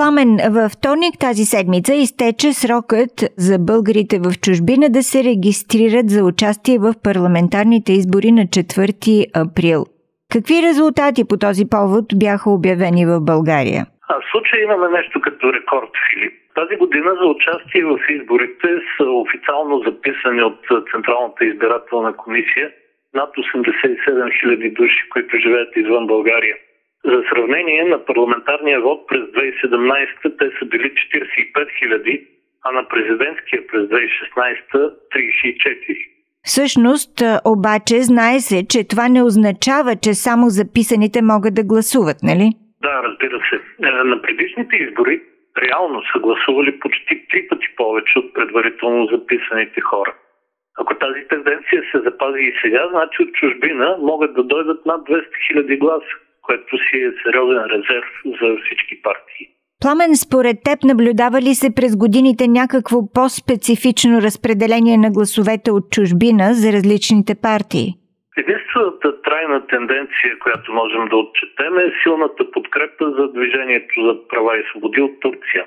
Пламен, във вторник тази седмица изтече срокът за българите в чужбина да се регистрират за участие в парламентарните избори на 4 април. Какви резултати по този повод бяха обявени в България? А в случая имаме нещо като рекорд, Филип. Тази година за участие в изборите са официално записани от Централната избирателна комисия над 87 000 души, които живеят извън България. За сравнение на парламентарния вод през 2017 те са били 45 000, а на президентския през 2016 34. Всъщност, обаче, знае се, че това не означава, че само записаните могат да гласуват, нали? Да, разбира се. Е, на предишните избори реално са гласували почти три пъти повече от предварително записаните хора. Ако тази тенденция се запази и сега, значи от чужбина могат да дойдат над 200 000 гласа което си е сериозен резерв за всички партии. Пламен, според теб наблюдава ли се през годините някакво по-специфично разпределение на гласовете от чужбина за различните партии? Единствената трайна тенденция, която можем да отчетем е силната подкрепа за движението за права и свободи от Турция.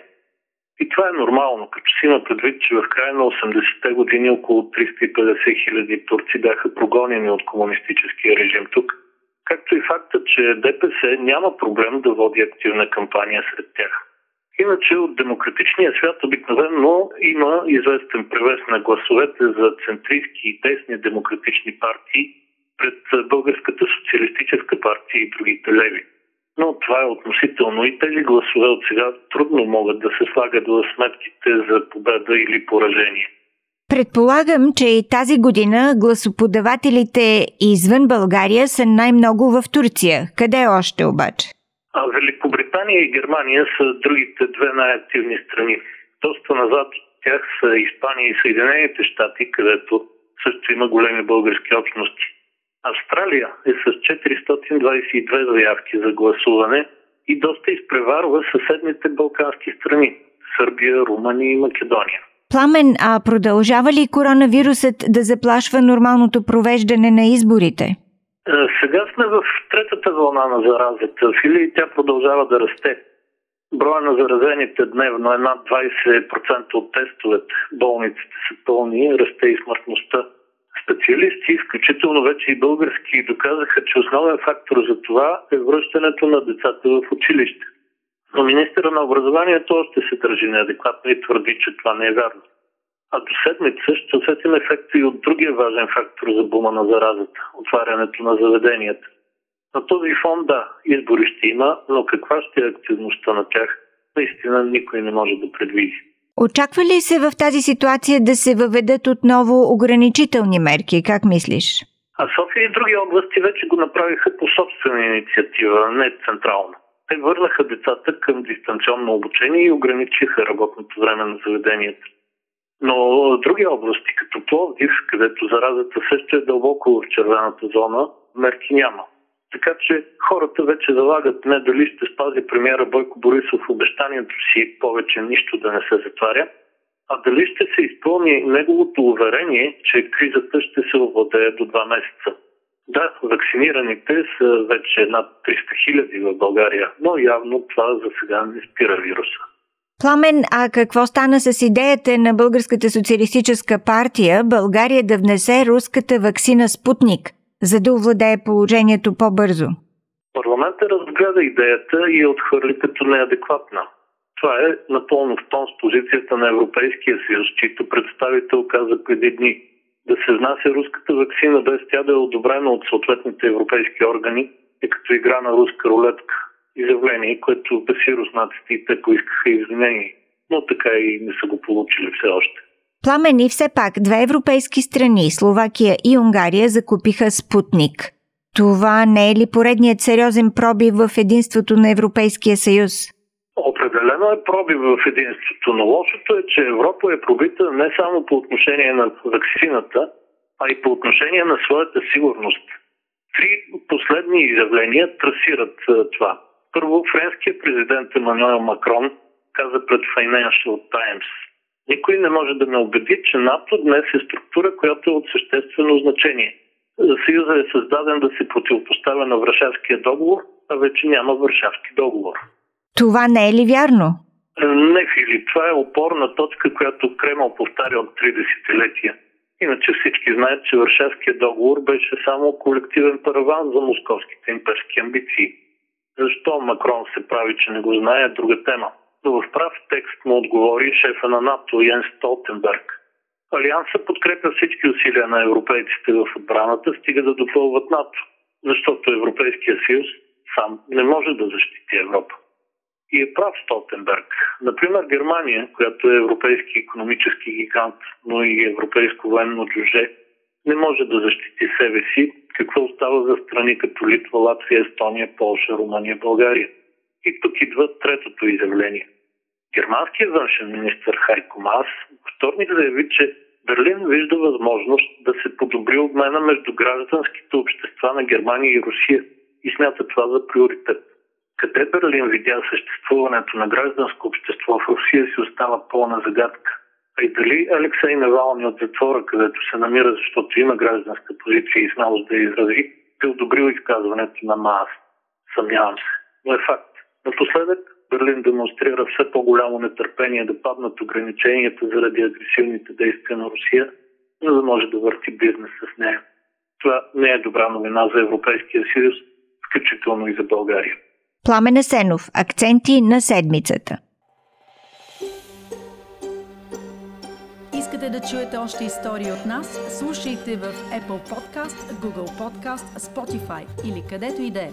И това е нормално, като си има предвид, че в края на 80-те години около 350 хиляди турци бяха прогонени от комунистическия режим тук както и факта, че ДПС няма проблем да води активна кампания сред тях. Иначе от демократичния свят обикновено има известен превес на гласовете за центристски и тесни демократични партии пред Българската социалистическа партия и другите леви. Но това е относително и тези гласове от сега трудно могат да се слагат в сметките за победа или поражение. Предполагам, че и тази година гласоподавателите извън България са най-много в Турция. Къде още обаче? А Великобритания и Германия са другите две най-активни страни. Доста назад от тях са Испания и Съединените щати, където също има големи български общности. Австралия е с 422 заявки за гласуване и доста изпреварва съседните балкански страни – Сърбия, Румъния и Македония. Пламен, а продължава ли коронавирусът да заплашва нормалното провеждане на изборите? Е, сега сме в третата вълна на заразата. Фили тя продължава да расте. Броя на заразените дневно е над 20% от тестовете. Болниците са пълни, расте и смъртността. Специалисти, включително вече и български, доказаха, че основен фактор за това е връщането на децата в училище. Но министъра на образованието още се държи неадекватно и твърди, че това не е вярно. А до седмица ще усетим ефекта и от другия важен фактор за бума на заразата – отварянето на заведенията. На този фон, да, избори ще има, но каква ще е активността на тях, наистина никой не може да предвиди. Очаква ли се в тази ситуация да се въведат отново ограничителни мерки? Как мислиш? А София и други области вече го направиха по собствена инициатива, не централно. Те върнаха децата към дистанционно обучение и ограничиха работното време на заведенията. Но други области, като Пловдив, където заразата също е дълбоко в червената зона, мерки няма. Така че хората вече залагат не дали ще спази премиера Бойко Борисов обещанието си повече нищо да не се затваря, а дали ще се изпълни неговото уверение, че кризата ще се овладее до два месеца. Да, вакцинираните са вече над 300 хиляди в България, но явно това за сега не спира вируса. Пламен, а какво стана с идеята на Българската социалистическа партия България да внесе руската вакцина Спутник, за да овладее положението по-бързо? Парламентът разгледа идеята и я отхвърли като неадекватна. Това е напълно в тон с позицията на Европейския съюз, чийто представител каза преди дни – да се внася руската вакцина без тя да е одобрена от съответните европейски органи е като игра на руска рулетка. Изявление, което без руснаците те поискаха извинение, но така и не са го получили все още. Пламени все пак две европейски страни, Словакия и Унгария, закупиха Спутник. Това не е ли поредният сериозен проби в единството на Европейския съюз? Определено е пробив в единството, но лошото е, че Европа е пробита не само по отношение на вакцината, а и по отношение на своята сигурност. Три последни изявления трасират това. Първо, френският президент Емануел Макрон каза пред Financial Times. Никой не може да ме убеди, че НАТО днес е структура, която е от съществено значение. Съюза е създаден да се противопоставя на Варшавския договор, а вече няма Варшавски договор. Това не е ли вярно? Не, Филип. Това е опорна точка, която Кремъл повтаря от 30-летия. Иначе всички знаят, че Варшавския договор беше само колективен параван за московските имперски амбиции. Защо Макрон се прави, че не го знае, е друга тема. Но в прав текст му отговори шефа на НАТО Йен Столтенберг. Алианса подкрепя всички усилия на европейците в отбраната, стига да допълват НАТО, защото Европейския съюз сам не може да защити Европа. И е прав Столтенберг. Например, Германия, която е европейски економически гигант, но и европейско военно джуже, не може да защити себе си. Какво остава за страни като Литва, Латвия, Естония, Полша, Румъния, България? И тук идва третото изявление. Германският външен министр Хайко Мас вторник заяви, че Берлин вижда възможност да се подобри обмена между гражданските общества на Германия и Русия и смята това за приоритет. Къде Берлин видя съществуването на гражданско общество в Русия си остава пълна загадка. А и дали Алексей Навални от затвора, където се намира, защото има гражданска позиция и смелост да я изрази, е одобрил изказването на МААС. Съмнявам се. Но е факт. Напоследък Берлин демонстрира все по-голямо нетърпение да паднат ограниченията заради агресивните действия на Русия, за да може да върти бизнес с нея. Това не е добра новина за Европейския съюз, включително и за България. Пламен Сенов. Акценти на седмицата. Искате да чуете още истории от нас? Слушайте в Apple Podcast, Google Podcast, Spotify или където и да е.